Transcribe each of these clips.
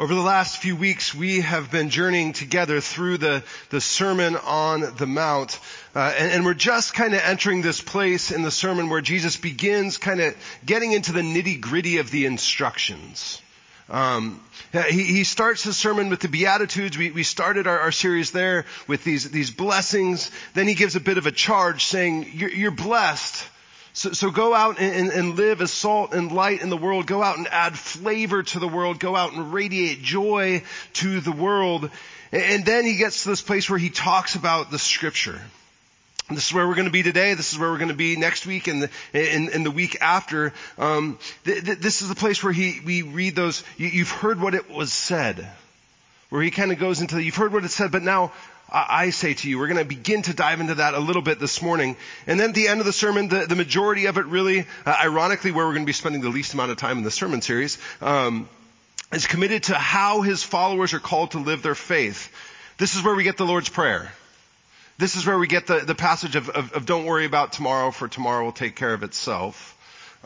Over the last few weeks, we have been journeying together through the, the Sermon on the Mount. Uh, and, and, we're just kind of entering this place in the sermon where Jesus begins kind of getting into the nitty gritty of the instructions. Um, he, he, starts the sermon with the Beatitudes. We, we started our, our, series there with these, these blessings. Then he gives a bit of a charge saying, you're, you're blessed so, so go out and, and, live as salt and light in the world. Go out and add flavor to the world. Go out and radiate joy to the world. And then he gets to this place where he talks about the scripture. This is where we're going to be today. This is where we're going to be next week and the, and, and the week after. Um, th- th- this is the place where he, we read those, you, you've heard what it was said. Where he kind of goes into, you've heard what it said, but now I say to you. We're going to begin to dive into that a little bit this morning. And then at the end of the sermon, the, the majority of it really, uh, ironically, where we're going to be spending the least amount of time in the sermon series, um, is committed to how his followers are called to live their faith. This is where we get the Lord's Prayer. This is where we get the, the passage of, of, of don't worry about tomorrow, for tomorrow will take care of itself.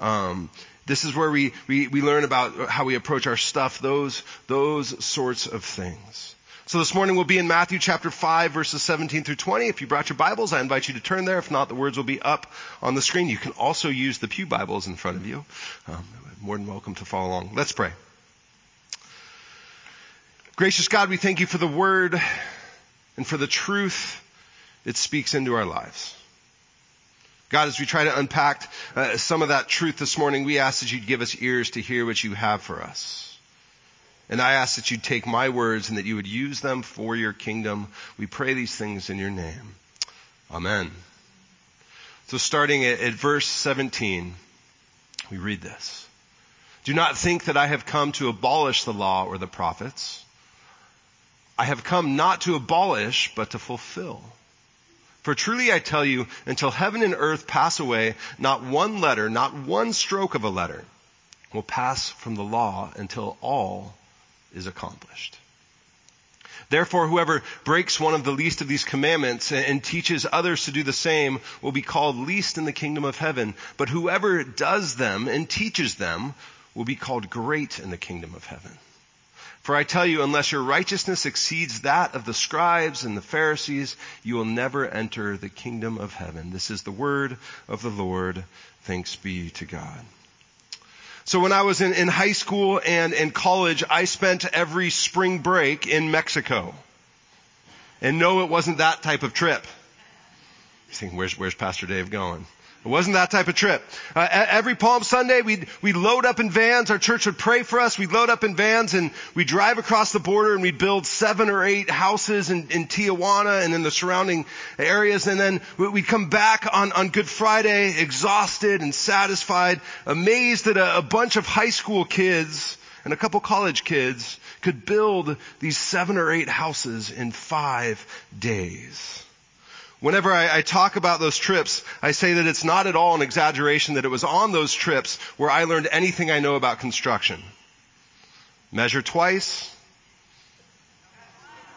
Um, this is where we, we, we learn about how we approach our stuff, those, those sorts of things. So this morning we'll be in Matthew chapter 5 verses 17 through 20. If you brought your Bibles, I invite you to turn there. If not, the words will be up on the screen. You can also use the Pew Bibles in front of you. Um, more than welcome to follow along. Let's pray. Gracious God, we thank you for the word and for the truth it speaks into our lives. God, as we try to unpack uh, some of that truth this morning, we ask that you'd give us ears to hear what you have for us. And I ask that you'd take my words and that you would use them for your kingdom. We pray these things in your name. Amen. So starting at, at verse 17, we read this. Do not think that I have come to abolish the law or the prophets. I have come not to abolish, but to fulfill. For truly I tell you, until heaven and earth pass away, not one letter, not one stroke of a letter will pass from the law until all is accomplished. Therefore, whoever breaks one of the least of these commandments and teaches others to do the same will be called least in the kingdom of heaven. But whoever does them and teaches them will be called great in the kingdom of heaven. For I tell you, unless your righteousness exceeds that of the scribes and the Pharisees, you will never enter the kingdom of heaven. This is the word of the Lord. Thanks be to God. So when I was in, in high school and in college, I spent every spring break in Mexico. And no, it wasn't that type of trip. You think, where's, where's Pastor Dave going? It wasn't that type of trip. Uh, every Palm Sunday, we'd, we'd load up in vans. Our church would pray for us. We'd load up in vans and we'd drive across the border and we'd build seven or eight houses in, in Tijuana and in the surrounding areas. And then we'd come back on, on Good Friday exhausted and satisfied, amazed that a, a bunch of high school kids and a couple college kids could build these seven or eight houses in five days. Whenever I, I, talk about those trips, I say that it's not at all an exaggeration that it was on those trips where I learned anything I know about construction. Measure twice,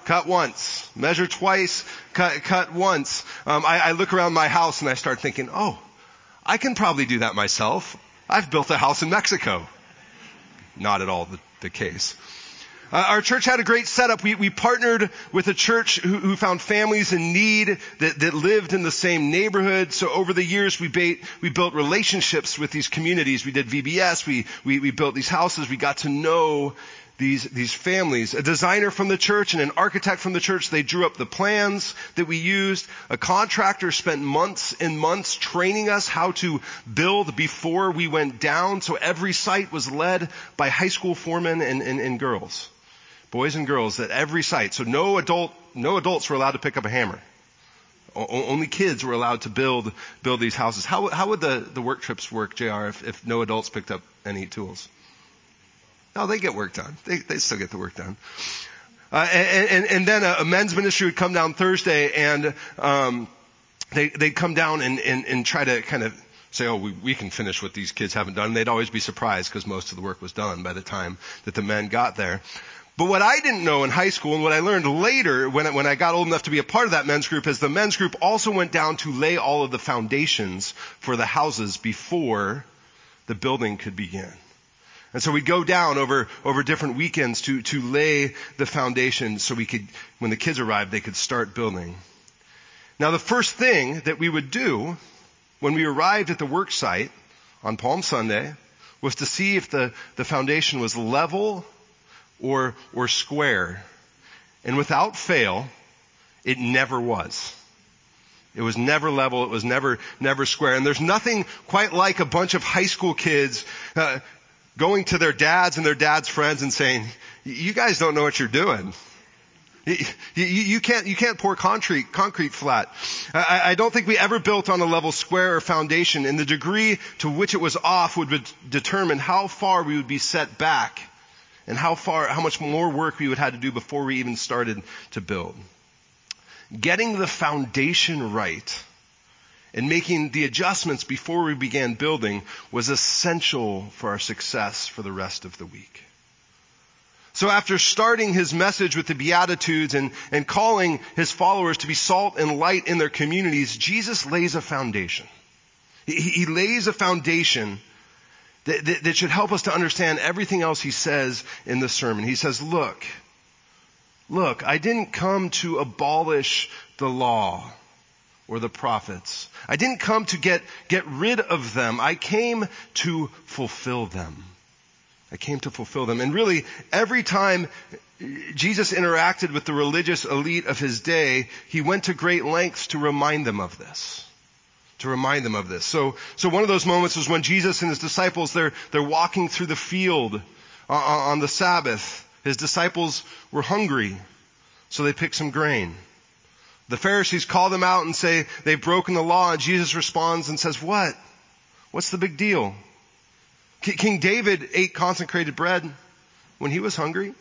cut once. Measure twice, cut, cut once. Um, I, I look around my house and I start thinking, oh, I can probably do that myself. I've built a house in Mexico. Not at all the, the case. Uh, our church had a great setup. We, we partnered with a church who, who found families in need that, that, lived in the same neighborhood. So over the years, we, we built relationships with these communities. We did VBS. We, we, we built these houses. We got to know these, these families. A designer from the church and an architect from the church, they drew up the plans that we used. A contractor spent months and months training us how to build before we went down. So every site was led by high school foremen and, and, and girls boys and girls at every site. So no adult, no adults were allowed to pick up a hammer. O- only kids were allowed to build, build these houses. How, how would the, the work trips work, JR, if, if no adults picked up any tools? No, they get work done. They, they still get the work done. Uh, and, and, and, then a, a, men's ministry would come down Thursday and, um, they, they'd come down and, and, and try to kind of say, oh, we, we can finish what these kids haven't done. And they'd always be surprised because most of the work was done by the time that the men got there. But what I didn't know in high school and what I learned later when, when I got old enough to be a part of that men's group is the men's group also went down to lay all of the foundations for the houses before the building could begin. And so we'd go down over, over different weekends to, to lay the foundation so we could, when the kids arrived, they could start building. Now the first thing that we would do when we arrived at the work site on Palm Sunday was to see if the, the foundation was level or, or square. And without fail, it never was. It was never level. It was never, never square. And there's nothing quite like a bunch of high school kids uh, going to their dads and their dads' friends and saying, "You guys don't know what you're doing." You, you, can't, you can't pour concrete, concrete flat. I, I, don't think we ever built on a level square or foundation and the degree to which it was off would determine how far we would be set back and how far, how much more work we would have to do before we even started to build. Getting the foundation right and making the adjustments before we began building was essential for our success for the rest of the week. So after starting his message with the Beatitudes and, and calling his followers to be salt and light in their communities, Jesus lays a foundation. He, he lays a foundation that, that, that should help us to understand everything else he says in the sermon. He says, look, look, I didn't come to abolish the law or the prophets. I didn't come to get, get rid of them. I came to fulfill them. I came to fulfill them. And really, every time Jesus interacted with the religious elite of his day, he went to great lengths to remind them of this. To remind them of this. So, so one of those moments was when Jesus and his disciples, they're, they're walking through the field on, on the Sabbath. His disciples were hungry, so they picked some grain. The Pharisees call them out and say they've broken the law and Jesus responds and says, what? What's the big deal? King David ate consecrated bread when he was hungry.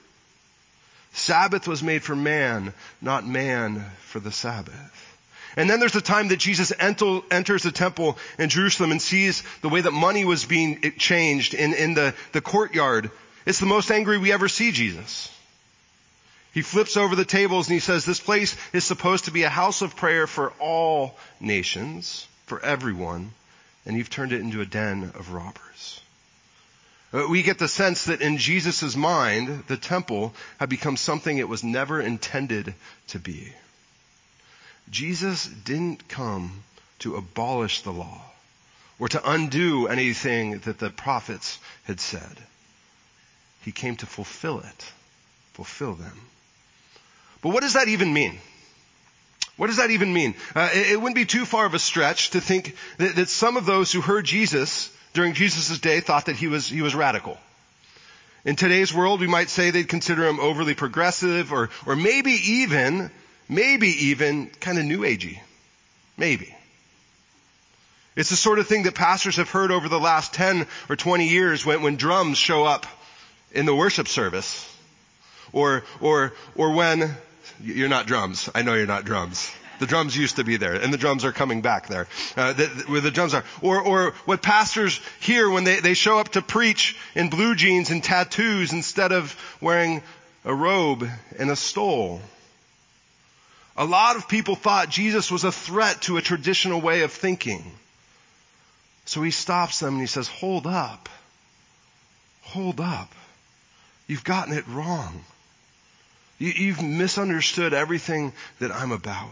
Sabbath was made for man, not man for the Sabbath. And then there's the time that Jesus enters the temple in Jerusalem and sees the way that money was being changed in, in the, the courtyard. It's the most angry we ever see Jesus. He flips over the tables and he says, this place is supposed to be a house of prayer for all nations, for everyone, and you've turned it into a den of robbers. Uh, we get the sense that in Jesus' mind, the temple had become something it was never intended to be. Jesus didn't come to abolish the law or to undo anything that the prophets had said. He came to fulfill it, fulfill them. But what does that even mean? What does that even mean? Uh, it, it, wouldn't be too far of a stretch to think that, that some of those who heard Jesus during Jesus' day thought that he was, he was radical. In today's world, we might say they'd consider him overly progressive or, or maybe even, maybe even kind of new agey. Maybe. It's the sort of thing that pastors have heard over the last 10 or 20 years when, when drums show up in the worship service. Or, or, or when you're not drums. I know you're not drums. The drums used to be there, and the drums are coming back there, uh, the, where the drums are. Or, or what pastors hear when they, they show up to preach in blue jeans and tattoos instead of wearing a robe and a stole. A lot of people thought Jesus was a threat to a traditional way of thinking. So he stops them and he says, hold up. Hold up. You've gotten it wrong. You, have misunderstood everything that I'm about.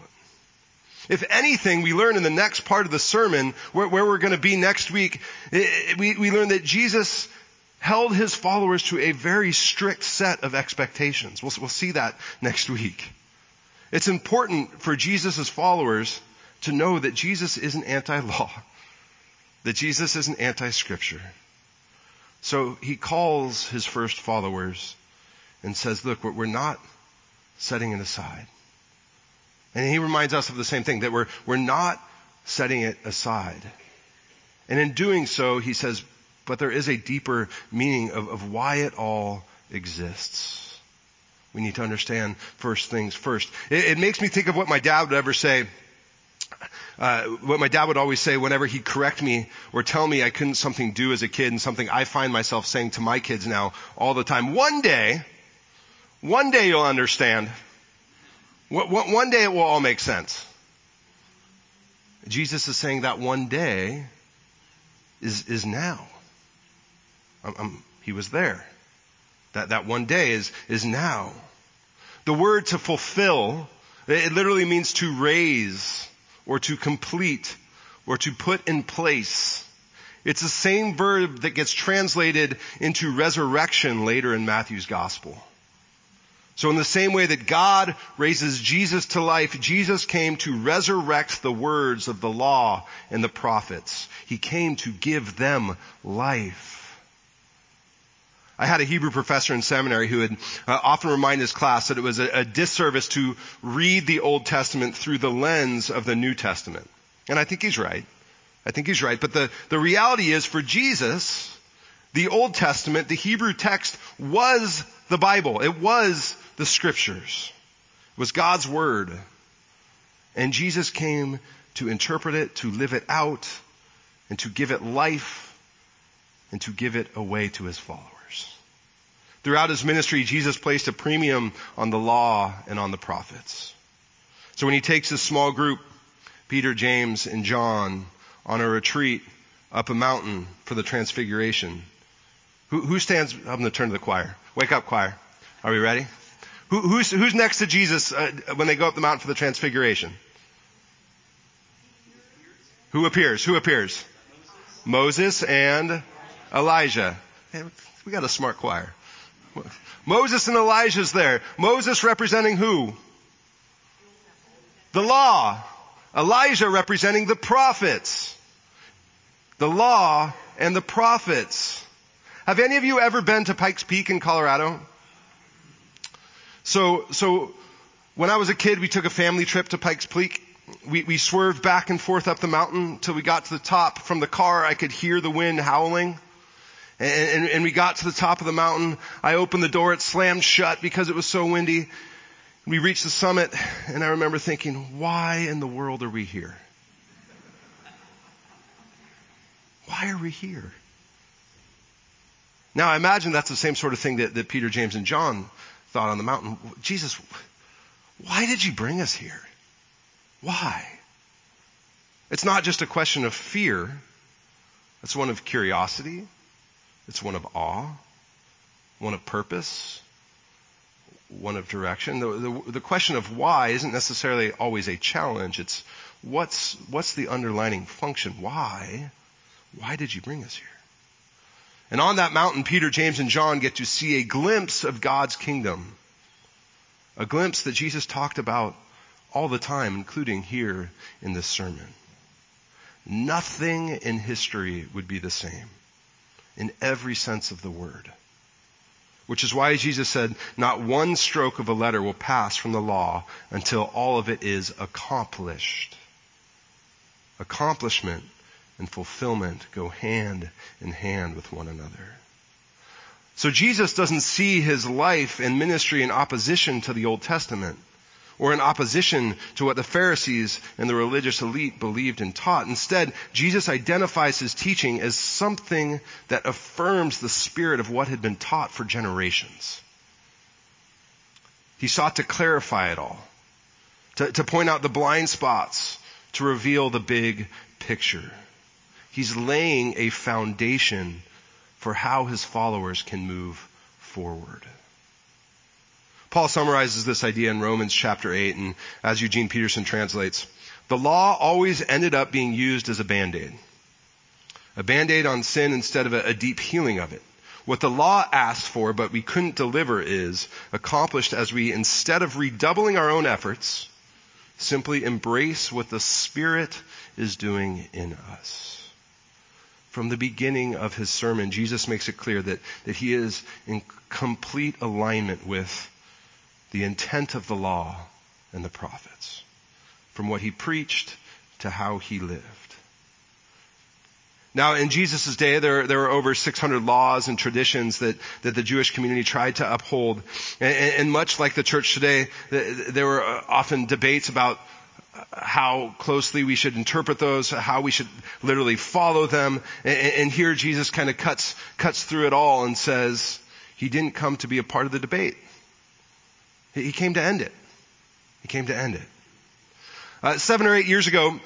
If anything, we learn in the next part of the sermon, where, where we're going to be next week, we, we learn that Jesus held his followers to a very strict set of expectations. We'll, we'll see that next week. It's important for Jesus' followers to know that Jesus isn't anti-law, that Jesus isn't anti-scripture. So he calls his first followers and says, look, we're not setting it aside. And he reminds us of the same thing, that we're, we're not setting it aside. And in doing so, he says, but there is a deeper meaning of, of why it all exists. We need to understand first things first. It, it makes me think of what my dad would ever say. Uh, what my dad would always say whenever he'd correct me or tell me I couldn't something do as a kid and something I find myself saying to my kids now all the time. One day, one day you'll understand. One day it will all make sense. Jesus is saying that one day is, is now. I'm, I'm, he was there. That, that one day is, is now. The word to fulfill, it literally means to raise or to complete or to put in place. It's the same verb that gets translated into resurrection later in Matthew's gospel. So in the same way that God raises Jesus to life, Jesus came to resurrect the words of the law and the prophets. He came to give them life. I had a Hebrew professor in seminary who would uh, often remind his class that it was a, a disservice to read the Old Testament through the lens of the New Testament. And I think he's right. I think he's right. But the, the reality is for Jesus, the Old Testament, the Hebrew text was the Bible. It was the scriptures. It was God's word. And Jesus came to interpret it, to live it out, and to give it life, and to give it away to his followers. Throughout his ministry, Jesus placed a premium on the law and on the prophets. So when he takes this small group, Peter, James, and John, on a retreat up a mountain for the transfiguration, who, who stands, I'm going to turn to the choir. Wake up, choir. Are we ready? Who, who's, who's next to Jesus uh, when they go up the mountain for the transfiguration? Who appears? Who appears? Moses and Elijah. We got a smart choir. Moses and Elijah's there. Moses representing who? The law. Elijah representing the prophets. The law and the prophets. Have any of you ever been to Pikes Peak in Colorado? So, so when I was a kid, we took a family trip to Pikes Peak. We, we swerved back and forth up the mountain till we got to the top. From the car, I could hear the wind howling. And, and, and we got to the top of the mountain. I opened the door. It slammed shut because it was so windy. We reached the summit and I remember thinking, why in the world are we here? Why are we here? Now I imagine that's the same sort of thing that, that Peter, James, and John thought on the mountain. Jesus, why did you bring us here? Why? It's not just a question of fear. It's one of curiosity. It's one of awe, one of purpose, one of direction. The, the, the, question of why isn't necessarily always a challenge. It's what's, what's the underlining function? Why? Why did you bring us here? And on that mountain, Peter, James, and John get to see a glimpse of God's kingdom. A glimpse that Jesus talked about all the time, including here in this sermon. Nothing in history would be the same in every sense of the word. Which is why Jesus said, not one stroke of a letter will pass from the law until all of it is accomplished. Accomplishment and fulfillment go hand in hand with one another. So Jesus doesn't see his life and ministry in opposition to the Old Testament or in opposition to what the Pharisees and the religious elite believed and taught. Instead, Jesus identifies his teaching as something that affirms the spirit of what had been taught for generations. He sought to clarify it all, to, to point out the blind spots, to reveal the big picture. He's laying a foundation for how his followers can move forward. Paul summarizes this idea in Romans chapter 8, and as Eugene Peterson translates, the law always ended up being used as a band-aid. A band-aid on sin instead of a, a deep healing of it. What the law asked for, but we couldn't deliver is accomplished as we, instead of redoubling our own efforts, simply embrace what the Spirit is doing in us. From the beginning of his sermon, Jesus makes it clear that, that he is in complete alignment with the intent of the law and the prophets. From what he preached to how he lived. Now, in Jesus' day, there, there were over 600 laws and traditions that, that the Jewish community tried to uphold. And, and much like the church today, there were uh, often debates about how closely we should interpret those, how we should literally follow them. And, and here Jesus kind of cuts, cuts through it all and says, he didn't come to be a part of the debate. He came to end it. He came to end it. Uh, seven or eight years ago,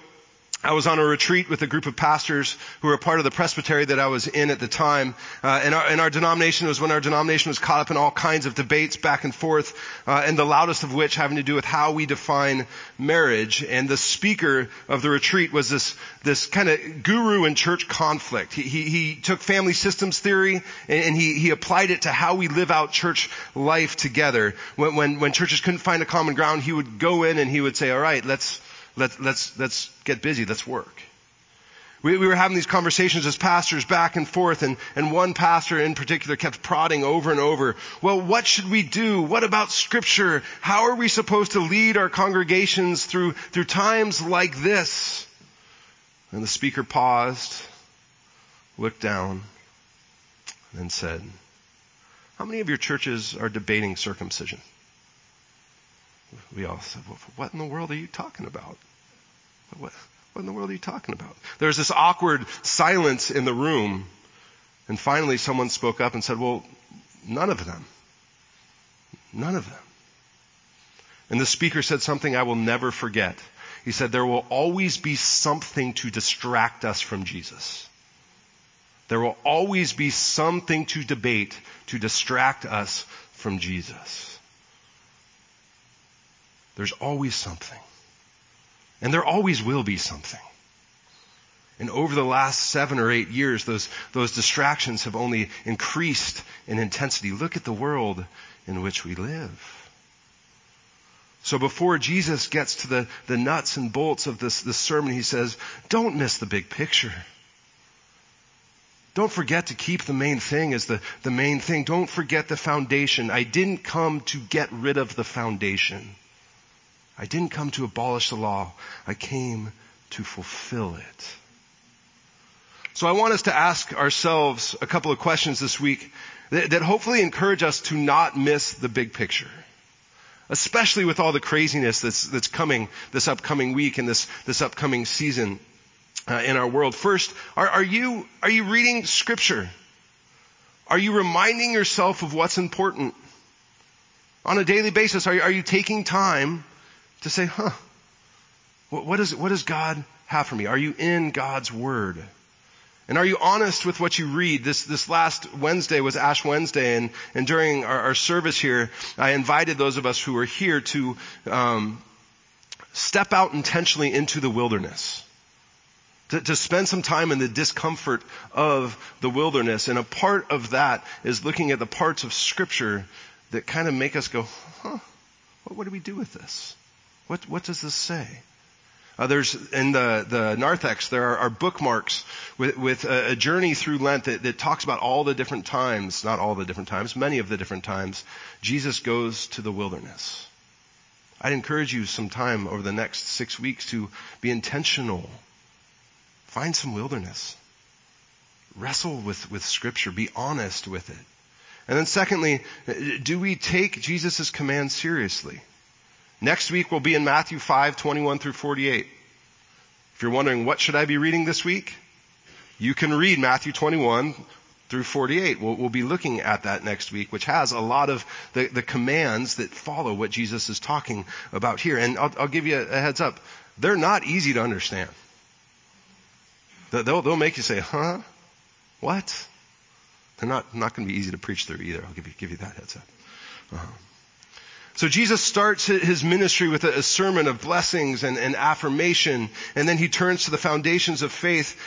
I was on a retreat with a group of pastors who were a part of the presbytery that I was in at the time. Uh, and, our, and, our, denomination was when our denomination was caught up in all kinds of debates back and forth, uh, and the loudest of which having to do with how we define marriage. And the speaker of the retreat was this, this kind of guru in church conflict. He, he, he took family systems theory and, and, he, he applied it to how we live out church life together. When, when, when churches couldn't find a common ground, he would go in and he would say, all right, let's, let, let's, let's get busy. Let's work. We, we were having these conversations as pastors back and forth, and, and one pastor in particular kept prodding over and over. Well, what should we do? What about Scripture? How are we supposed to lead our congregations through, through times like this? And the speaker paused, looked down, and said, How many of your churches are debating circumcision? We all said, well, What in the world are you talking about? What, what in the world are you talking about? There was this awkward silence in the room. And finally, someone spoke up and said, Well, none of them. None of them. And the speaker said something I will never forget. He said, There will always be something to distract us from Jesus. There will always be something to debate to distract us from Jesus. There's always something. And there always will be something. And over the last seven or eight years, those, those distractions have only increased in intensity. Look at the world in which we live. So before Jesus gets to the, the nuts and bolts of this, this sermon, he says, don't miss the big picture. Don't forget to keep the main thing as the, the main thing. Don't forget the foundation. I didn't come to get rid of the foundation. I didn't come to abolish the law. I came to fulfill it. So I want us to ask ourselves a couple of questions this week that, that hopefully encourage us to not miss the big picture. Especially with all the craziness that's, that's coming this upcoming week and this, this upcoming season uh, in our world. First, are, are you, are you reading scripture? Are you reminding yourself of what's important? On a daily basis, are are you taking time to say, huh, what, is, what does God have for me? Are you in God's Word? And are you honest with what you read? This, this last Wednesday was Ash Wednesday, and, and during our, our service here, I invited those of us who were here to um, step out intentionally into the wilderness. To, to spend some time in the discomfort of the wilderness. And a part of that is looking at the parts of Scripture that kind of make us go, huh, what do we do with this? What, what does this say? Uh, there's in the, the narthex, there are, are bookmarks with, with a, a, journey through Lent that, that talks about all the different times, not all the different times, many of the different times, Jesus goes to the wilderness. I'd encourage you some time over the next six weeks to be intentional. Find some wilderness. Wrestle with, with scripture. Be honest with it. And then secondly, do we take Jesus' command seriously? Next week we'll be in Matthew 5, 21 through 48. If you're wondering what should I be reading this week, you can read Matthew 21 through 48. We'll, we'll be looking at that next week, which has a lot of the, the commands that follow what Jesus is talking about here. And I'll, I'll give you a, heads up. They're not easy to understand. They'll, they'll make you say, huh? What? They're not, not going to be easy to preach through either. I'll give you, give you that heads up. Uh-huh. So Jesus starts his ministry with a sermon of blessings and, and, affirmation, and then he turns to the foundations of faith.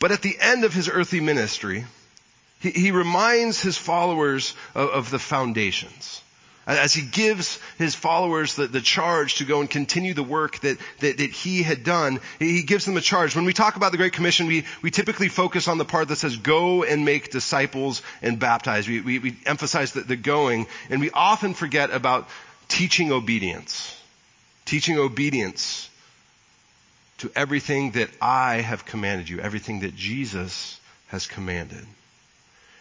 But at the end of his earthly ministry, he, he reminds his followers of, of the foundations as he gives his followers the, the charge to go and continue the work that, that, that, he had done, he gives them a charge. When we talk about the Great Commission, we, we typically focus on the part that says, go and make disciples and baptize. We, we, we emphasize the, the going, and we often forget about teaching obedience. Teaching obedience to everything that I have commanded you, everything that Jesus has commanded.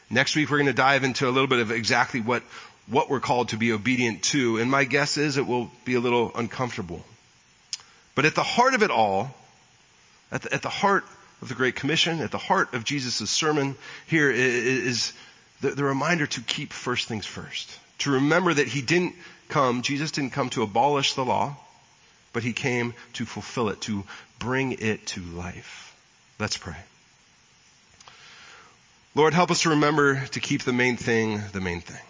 Next week we're going to dive into a little bit of exactly what, what we're called to be obedient to. And my guess is it will be a little uncomfortable. But at the heart of it all, at the, at the heart of the Great Commission, at the heart of Jesus' sermon here is the, the reminder to keep first things first. To remember that he didn't come, Jesus didn't come to abolish the law, but he came to fulfill it, to bring it to life. Let's pray. Lord, help us to remember to keep the main thing the main thing.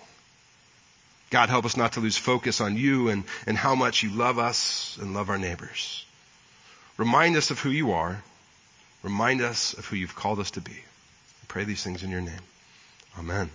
God, help us not to lose focus on you and, and how much you love us and love our neighbors. Remind us of who you are. Remind us of who you've called us to be. I pray these things in your name. Amen.